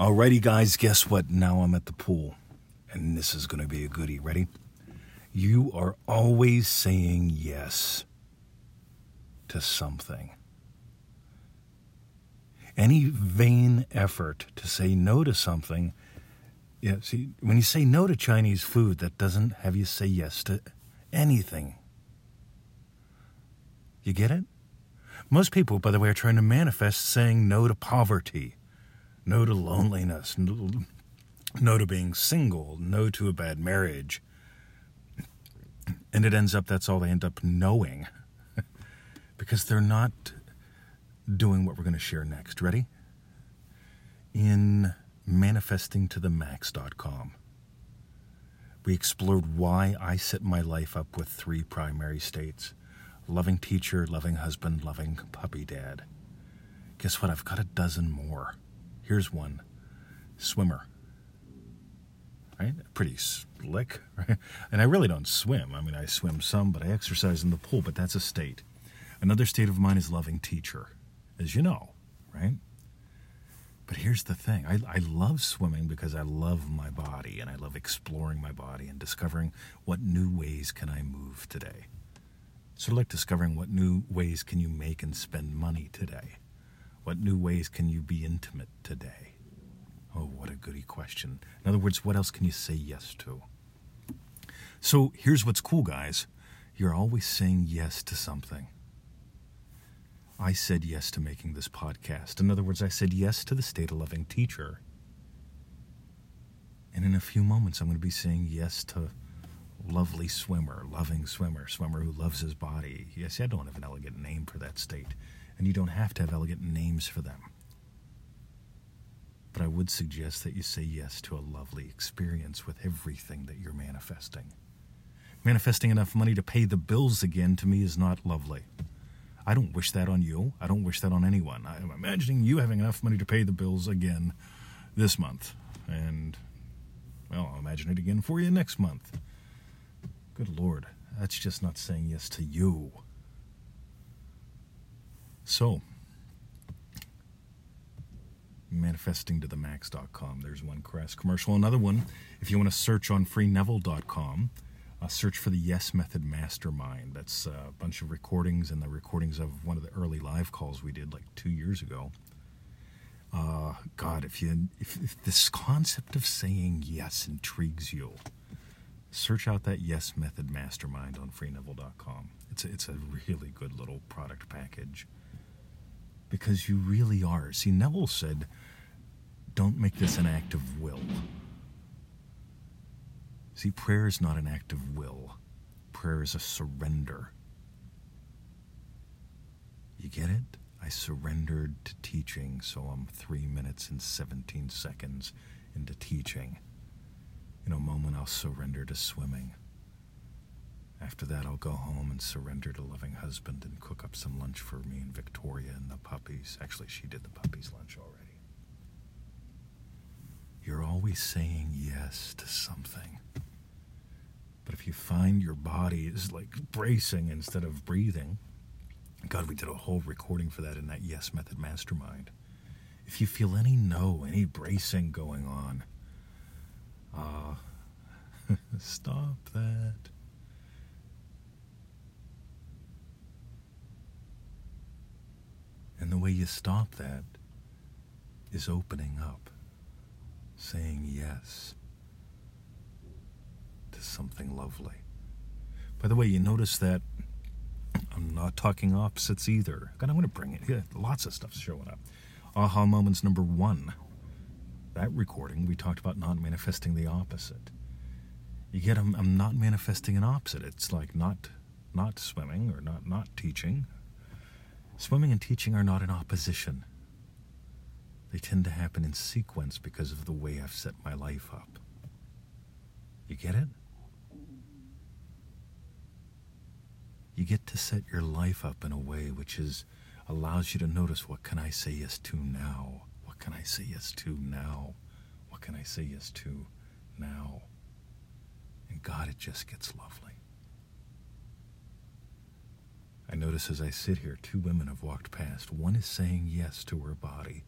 Alrighty, guys, guess what? Now I'm at the pool, and this is going to be a goodie. Ready? You are always saying yes to something. Any vain effort to say no to something, yeah, see, when you say no to Chinese food, that doesn't have you say yes to anything. You get it? Most people, by the way, are trying to manifest saying no to poverty, no to loneliness, no to being single, no to a bad marriage. And it ends up that's all they end up knowing because they're not doing what we're going to share next. Ready? In manifestingtothemax.com, we explored why I set my life up with three primary states loving teacher, loving husband, loving puppy dad. Guess what? I've got a dozen more. Here's one swimmer. Right? Pretty slick, right? And I really don't swim. I mean, I swim some, but I exercise in the pool, but that's a state. Another state of mine is loving teacher, as you know, right? But here's the thing I, I love swimming because I love my body and I love exploring my body and discovering what new ways can I move today. Sort of like discovering what new ways can you make and spend money today? What new ways can you be intimate today? Oh, what a goody question. In other words, what else can you say yes to? So here's what's cool, guys. You're always saying yes to something. I said yes to making this podcast. In other words, I said yes to the state of loving teacher. And in a few moments, I'm going to be saying yes to lovely swimmer, loving swimmer, swimmer who loves his body. Yes, I don't have an elegant name for that state, and you don't have to have elegant names for them. But I would suggest that you say yes to a lovely experience with everything that you're manifesting. Manifesting enough money to pay the bills again to me is not lovely. I don't wish that on you. I don't wish that on anyone. I'm imagining you having enough money to pay the bills again this month. And, well, I'll imagine it again for you next month. Good Lord, that's just not saying yes to you. So, manifestingtothemax.com. There's one crass commercial. Another one, if you want to search on freeneville.com, uh, search for the Yes Method Mastermind. That's uh, a bunch of recordings and the recordings of one of the early live calls we did like two years ago. Uh, God, if you if, if this concept of saying yes intrigues you, search out that Yes Method Mastermind on freeneville.com. It's a, it's a really good little product package because you really are. See, Neville said, don't make this an act of will. See, prayer is not an act of will, prayer is a surrender. You get it? I surrendered to teaching, so I'm three minutes and 17 seconds into teaching. In a moment, I'll surrender to swimming. After that, I'll go home and surrender to loving husband and cook up some lunch for me and Victoria and the puppies. Actually, she did the puppies' lunch already. You're always saying yes to something. But if you find your body is like bracing instead of breathing, God, we did a whole recording for that in that Yes Method Mastermind. If you feel any no, any bracing going on, uh, stop that. And the way you stop that is opening up, saying yes to something lovely. By the way, you notice that I'm not talking opposites either. God, I'm going to bring it. Yeah, lots of stuff's showing up. Aha moments number one. That recording, we talked about not manifesting the opposite. You get, I'm, I'm not manifesting an opposite. It's like not, not swimming or not, not teaching. Swimming and teaching are not in opposition. They tend to happen in sequence because of the way I've set my life up. You get it? you get to set your life up in a way which is allows you to notice what can I say yes to now? What can I say yes to now? What can I say yes to now? And God, it just gets lovely notice as I sit here, two women have walked past. One is saying yes to her body,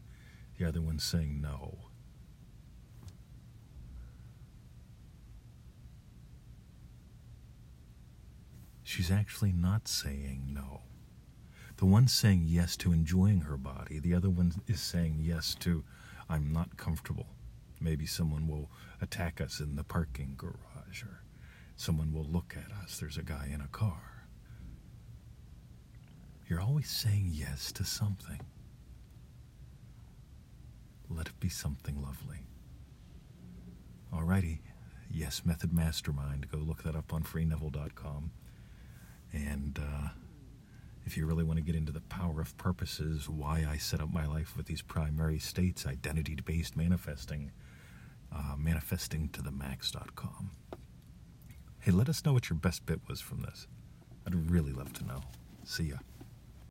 the other one's saying no. She's actually not saying no. The one's saying yes to enjoying her body, the other one is saying yes to, I'm not comfortable. Maybe someone will attack us in the parking garage or someone will look at us. There's a guy in a car. You're always saying yes to something. Let it be something lovely. Alrighty, Yes Method Mastermind. Go look that up on freeneville.com. And uh, if you really want to get into the power of purposes, why I set up my life with these primary states, identity based manifesting, uh, manifesting to the max.com. Hey, let us know what your best bit was from this. I'd really love to know. See ya.